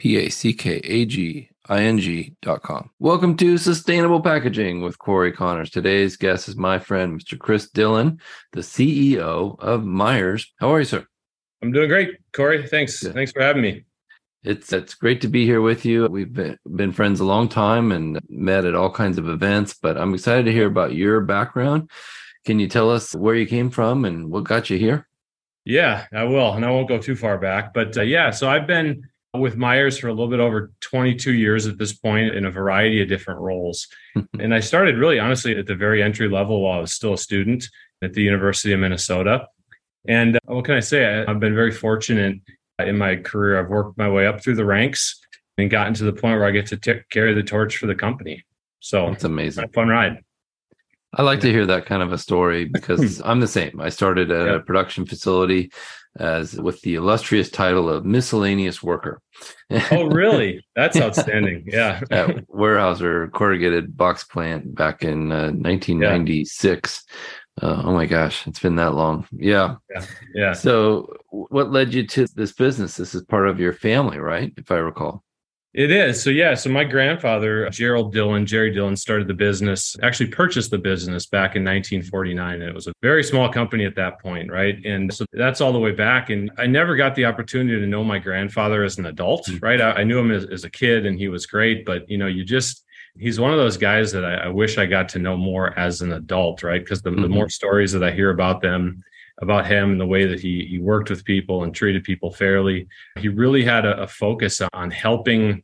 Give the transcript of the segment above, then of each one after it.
www.ororapackaging.com. Welcome to Sustainable Packaging with Cory Connors. Today's guest is my friend, Mr. Chris Dillon, the CEO of Meyers. How are you, sir? I'm doing great, Corey. Thanks. Good. Thanks for having me. It's it's great to be here with you. We've been, been friends a long time and met at all kinds of events, but I'm excited to hear about your background. Can you tell us where you came from and what got you here? Yeah, I will. And I won't go too far back. But uh, yeah, so I've been with Meyers for a little bit over 22 years at this point in a variety of different roles. and I started really honestly at the very entry level while I was still a student at the University of Minnesota. And uh, what can I say? I've been very fortunate in my career. I've worked my way up through the ranks and gotten to the point where I get to t- carry the torch for the company. So it's amazing. fun ride. I like to hear that kind of a story because I'm the same. I started at yeah. a production facility as with the illustrious title of miscellaneous worker. oh, really? That's outstanding. Yeah. at Weyerhaeuser corrugated box plant back in uh, 1996. Yeah. Uh, oh my gosh, it's been that long. Yeah. yeah. Yeah. So, what led you to this business? This is part of your family, right? If I recall. It is. So yeah, so my grandfather, Gerald Dillon, Jerry Dillon started the business, actually purchased the business back in 1949 and it was a very small company at that point, right? And so that's all the way back and I never got the opportunity to know my grandfather as an adult, mm. right? I, I knew him as, as, a kid and he was great, but you know, you just he's one of those guys that I, I wish I got to know more as an adult, right? Because the, mm-hmm. the more stories that I hear about them, about him and the way that he he worked with people and treated people fairly. He really had a, a focus on helping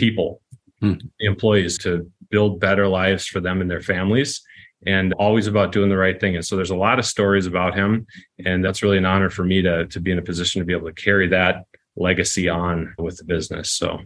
people, hmm. employees, to build better lives for them and their families and always about doing the right thing. And so there's a lot of stories about him. And that's really an honor for me to, to be in a position to be able to carry that legacy on with the business. So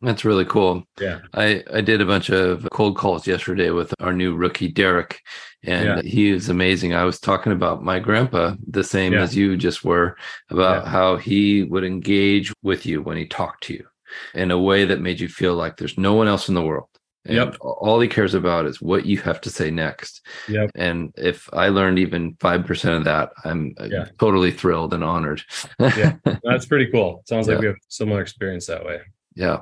that's really cool. Yeah. I, I did a bunch of cold calls yesterday with our new rookie, Derek, and yeah. he is amazing. I was talking about my grandpa, the same yeah. as you just were, about yeah. how he would engage with you when he talked to you in a way that made you feel like there's no one else in the world. And yep. all he cares about is what you have to say next. Yep. And if I learned even 5% of that, I'm uh, yeah. totally thrilled and honored. yeah, that's pretty cool. Sounds yeah. like we have similar experience that way. Yeah.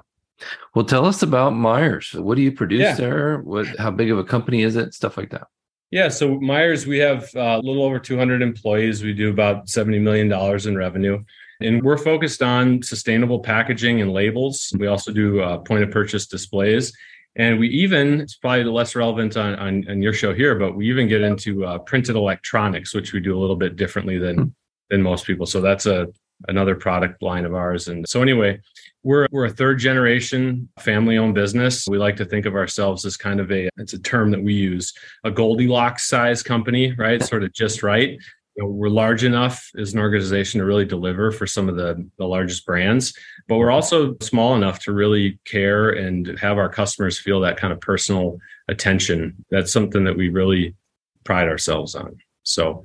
Well, tell us about Meyers. What do you produce yeah. there? What, how big of a company is it? Stuff like that. Yeah, so Meyers, we have uh, a little over 200 employees. We do about $70 million in revenue. And we're focused on sustainable packaging and labels. We also do uh, point of purchase displays. And we even, it's probably less relevant on, on, on your show here, but we even get into uh, printed electronics, which we do a little bit differently than, hmm. than most people. So that's a, another product line of ours. And so anyway, we're, we're a third generation family owned business. We like to think of ourselves as kind of a, it's a term that we use, a Goldilocks size company, right? Sort of just right you know, we're large enough as an organization to really deliver for some of the, the largest brands, but we're also small enough to really care and have our customers feel that kind of personal attention. That's something that we really pride ourselves on. So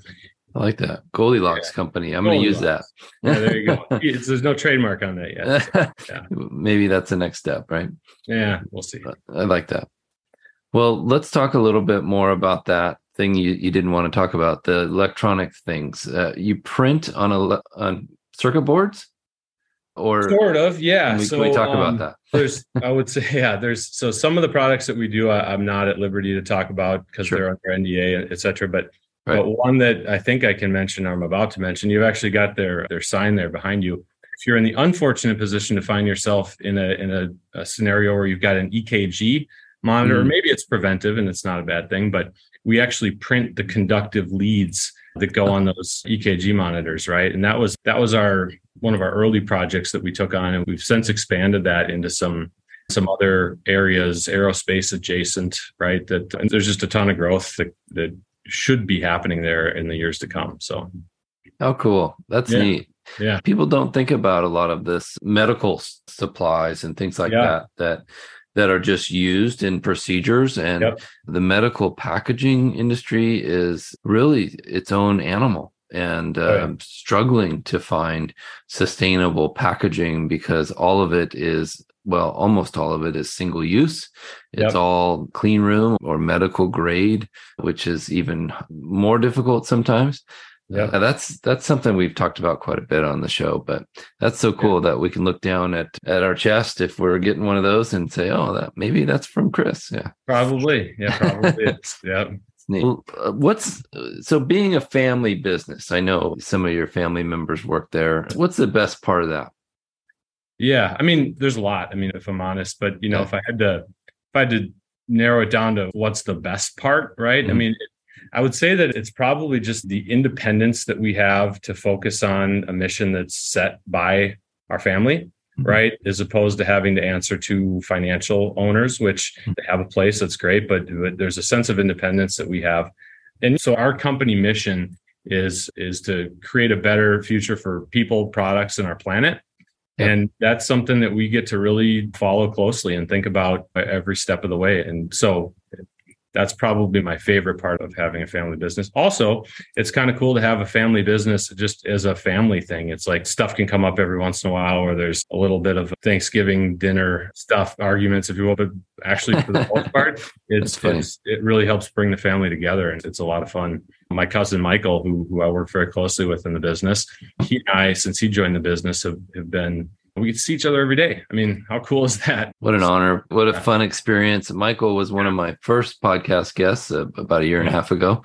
I like that Goldilocks yeah. company. I'm going to use that. yeah, there you go. There's no trademark on that yet. So, yeah. Maybe that's the next step, right? Yeah, we'll see. But I like that. Well, let's talk a little bit more about that thing you, you didn't want to talk about the electronic things uh, you print on a on circuit boards or sort of yeah can we, so, can we talk um, about that there's i would say yeah there's so some of the products that we do I, am not at liberty to talk about because sure. they're under nda etc but right. but one that i think i can mention or i'm about to mention you've actually got their their sign there behind you if you're in the unfortunate position to find yourself in a in a, a scenario where you've got an ekg monitor mm. maybe it's preventive and it's not a bad thing but we actually print the conductive leads that go on those EKG monitors, right? And that was that was our one of our early projects that we took on, and we've since expanded that into some some other areas, aerospace adjacent, right? That there's just a ton of growth that that should be happening there in the years to come. So Oh, cool. That's Yeah. neat. Yeah. People don't think about a lot of this medical supplies and things like Yeah. that that that are just used in procedures and Yep. the medical packaging industry is really its own animal and Oh, yeah. um, struggling to find sustainable packaging because all of it is well almost all of it is single use it's Yep. all clean room or medical grade which is even more difficult sometimes Yep. uh, that's that's something we've talked about quite a bit on the show, but that's so cool that we can look down at at our chest if we're getting one of those and say, "Oh, that maybe that's from Chris." Yeah, Probably. Yeah, probably. yeah. it's neat. Well, uh, What's so being a family business? I know some of your family members work there. What's the best part of that? Yeah. I mean, there's a lot. I mean, if I'm honest, but you know, Yeah. if I had to, if I had to narrow it down to what's the best part, right? I Mhm. mean, I would say that it's probably just the independence that we have to focus on a mission that's set by our family, Mhm. right? As opposed to having to answer to financial owners, which Mhm. they have a place that's great, but, but there's a sense of independence that we have. And so our company mission is is to create a better future for people, products, and our planet. Yep. And that's something that we get to really follow closely and think about every step of the way. And so that's probably my favorite part of having a family business. Also, it's kind of cool to have a family business just as a family thing. It's like stuff can come up every once in a while where there's a little bit of Thanksgiving dinner stuff, arguments, if you will. But actually, for the most part, it's, it's it really helps bring the family together, and it's a lot of fun. My cousin Michael, who who I work very closely with in the business, he and I, since he joined the business, have, have been we get to see each other every day. I mean, how cool is that? What an honor! What a Yeah. fun experience! Michael was one of my first podcast guests uh, about a year and a half ago.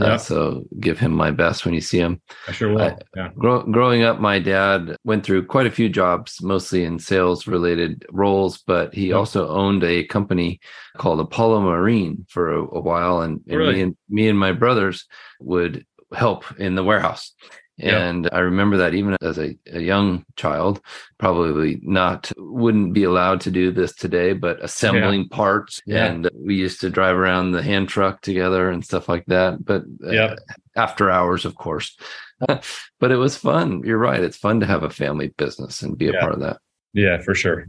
Uh, Yeah. So give him my best when you see him. I sure will. I- yeah. Grow, growing up, my dad went through quite a few jobs, mostly in sales related roles, but he Yeah. also owned a company called Apollo Marine for a, a while. And, and Really? me and me and my brothers would help in the warehouse. Yeah. And I remember that even as a, a young child, probably not wouldn't be allowed to do this today, but assembling parts. Yeah. And we used to drive around the hand truck together and stuff like that. But uh, after hours, of course. but it was fun. You're right. It's fun to have a family business and be a part of that. Yeah, for sure.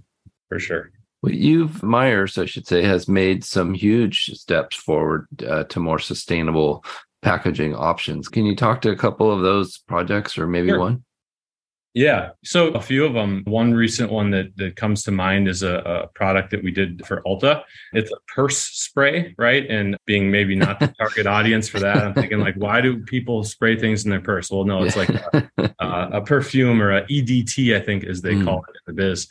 For sure. Well, you've Meyers, I should say, has made some huge steps forward uh, to more sustainable packaging options. Can you talk to a couple of those projects, or maybe Sure. one? Yeah. So a few of them. One recent one that, that comes to mind is a, a product that we did for Ulta. It's a purse spray, right? And being maybe not the target audience for that, I'm thinking like, why do people spray things in their purse? Well, no, it's like a, uh, a perfume or a EDT, I think, as they Mm. call it in the biz.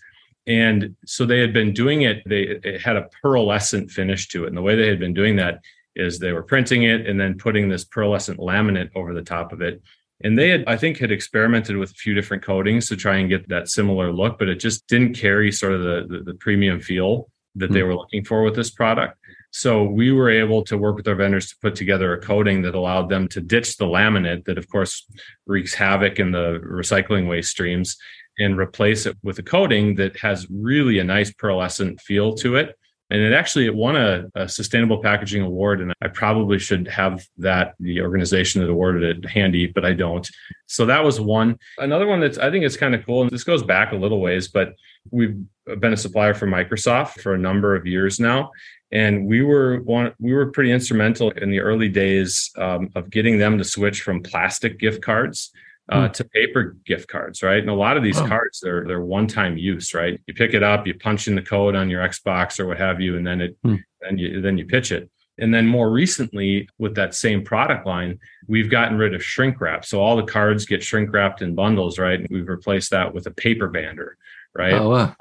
And so they had been doing it. They it had a pearlescent finish to it, and the way they had been doing that is they were printing it and then putting this pearlescent laminate over the top of it. And they had, I think, had experimented with a few different coatings to try and get that similar look, but it just didn't carry sort of the the, the premium feel that they Hmm. were looking for with this product. So we were able to work with our vendors to put together a coating that allowed them to ditch the laminate that, of course, wreaks havoc in the recycling waste streams and replace it with a coating that has really a nice pearlescent feel to it. And it actually it won a, a sustainable packaging award, and I probably should have that the organization that awarded it handy, but I don't. So that was one. Another one that's I think is kind of cool, and this goes back a little ways, but we've been a supplier for Microsoft for a number of years now, and we were one we were pretty instrumental in the early days um, of getting them to switch from plastic gift cards uh, to paper gift cards, right? And a lot of these Oh. cards they're they're one time use, right? You pick it up, you punch in the code on your Xbox or what have you, and then it Hmm. then you then you pitch it. And then more recently, with that same product line, we've gotten rid of shrink wrap. So all the cards get shrink wrapped in bundles, right? And we've replaced that with a paper bander, right? Oh, wow.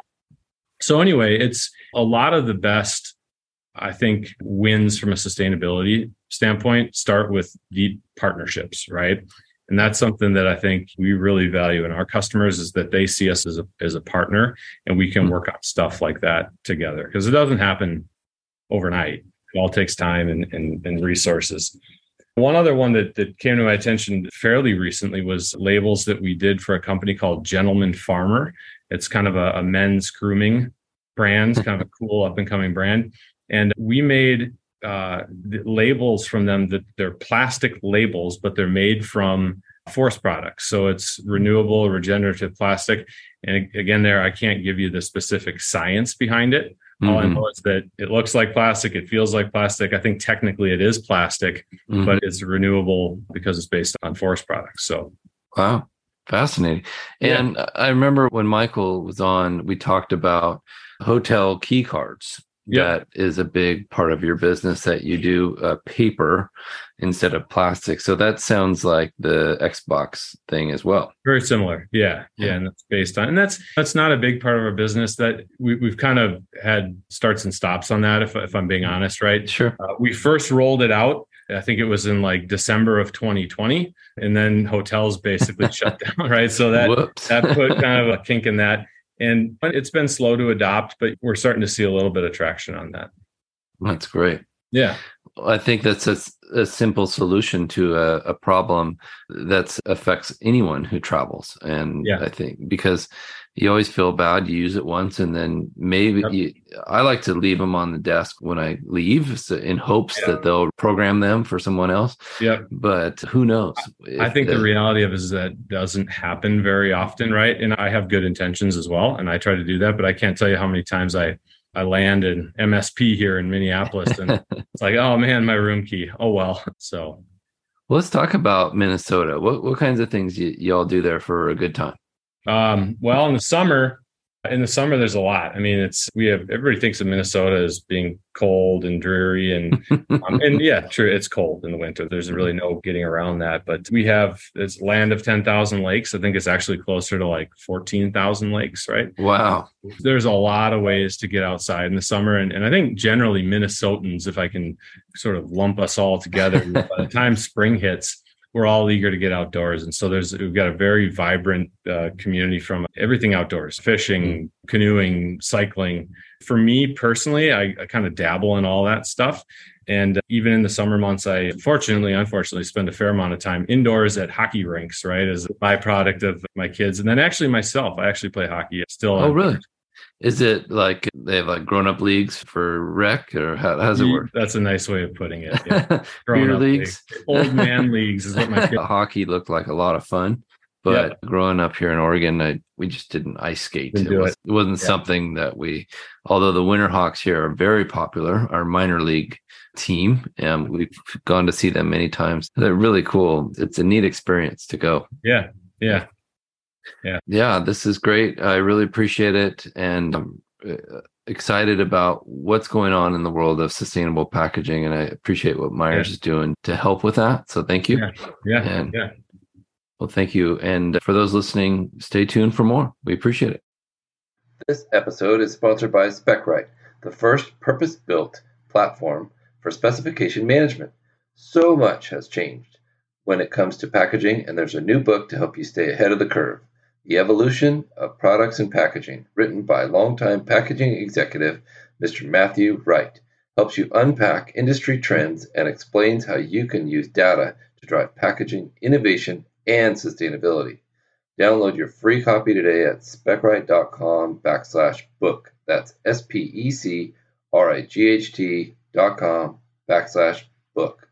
So anyway, it's a lot of the best, I think, wins from a sustainability standpoint start with deep partnerships, right? And that's something that I think we really value in our customers is that they see us as a as a partner and we can Hmm. work on stuff like that together. Because it doesn't happen overnight. It all takes time and, and, and resources. One other one that, that came to my attention fairly recently was labels that we did for a company called Gentleman Farmer. It's kind of a, a men's grooming brand, kind of a cool up and coming brand. And we made uh, labels from them that they're plastic labels, but they're made from forest products. So it's renewable, regenerative plastic. And again, there, I can't give you the specific science behind it. All mm-hmm. I know is that it looks like plastic, it feels like plastic. I think technically it is plastic, mm-hmm. but it's renewable because it's based on forest products. So, wow, fascinating. And yeah. I remember when Michael was on, we talked about hotel key cards that is a big part of your business that you do uh, paper instead of plastic. So that sounds like the Xbox thing as well. Very similar. Yeah. Yeah. And that's based on, and that's, that's not a big part of our business that we, we've kind of had starts and stops on that. If, if I'm being honest, right? Sure. Uh, we first rolled it out. I think it was in like December of 2020 and then hotels basically shut down. Right. So that, that put kind of a kink in that. And it's been slow to adopt, but we're starting to see a little bit of traction on that. That's great. Yeah. I think that's a, a simple solution to a, a, problem that affects anyone who travels. And yeah. I think because you always feel bad, you use it once and then maybe yep. you, I like to leave them on the desk when I leave so in hopes yeah. that they'll program them for someone else. Yeah. But who knows? I think the, the reality of it is that doesn't happen very often, right? And I have good intentions as well. And I try to do that, but I can't tell you how many times I I land in MSP here in Minneapolis and it's like, oh man, my room key. Oh well. So let's talk about Minnesota. What what kinds of things y- y'all do there for a good time? Um, well, in the summer, in the summer, there's a lot. I mean, it's we have everybody thinks of Minnesota as being cold and dreary, and um, and yeah, true, it's cold in the winter. There's really no getting around that. But we have this land of ten thousand lakes. I think it's actually closer to like fourteen thousand lakes, right? Wow. There's a lot of ways to get outside in the summer, and and I think generally Minnesotans, if I can sort of lump us all together, by the time spring hits we're all eager to get outdoors. And so there's we've got a very vibrant uh, community from everything outdoors, fishing, mm-hmm. canoeing, cycling. For me personally, I, I kind of dabble in all that stuff. And even in the summer months, I fortunately, unfortunately, spend a fair amount of time indoors at hockey rinks, right, as a byproduct of my kids. And then actually myself, I actually play hockey still. Oh, really? Is it like they have like grown up leagues for rec or how, how does it work? That's a nice way of putting it. Yeah. Beer leagues, old man leagues is what my hockey looked like a lot of fun. But yeah. growing up here in Oregon, I, we just didn't ice skate. Didn't it, was, wasn't yeah. something that we, although the Winter Hawks here are very popular, our minor league team, and we've gone to see them many times. They're really cool. It's a neat experience to go. Yeah. Yeah. Yeah. Yeah. This is great. I really appreciate it. And I'm uh, excited about what's going on in the world of sustainable packaging. And I appreciate what Meyers yeah. is doing to help with that. So thank you. Yeah. Yeah. And, yeah. Well, thank you. And for those listening, stay tuned for more. We appreciate it. This episode is sponsored by Specright, the first purpose built platform for specification management. So much has changed when it comes to packaging, and there's a new book to help you stay ahead of the curve. The Evolution of Products and Packaging, written by longtime packaging executive Mr. Matthew Wright, helps you unpack industry trends and explains how you can use data to drive packaging innovation and sustainability. Download your free copy today at specright.com backslash book. That's S P E C R I G H T dot com backslash book.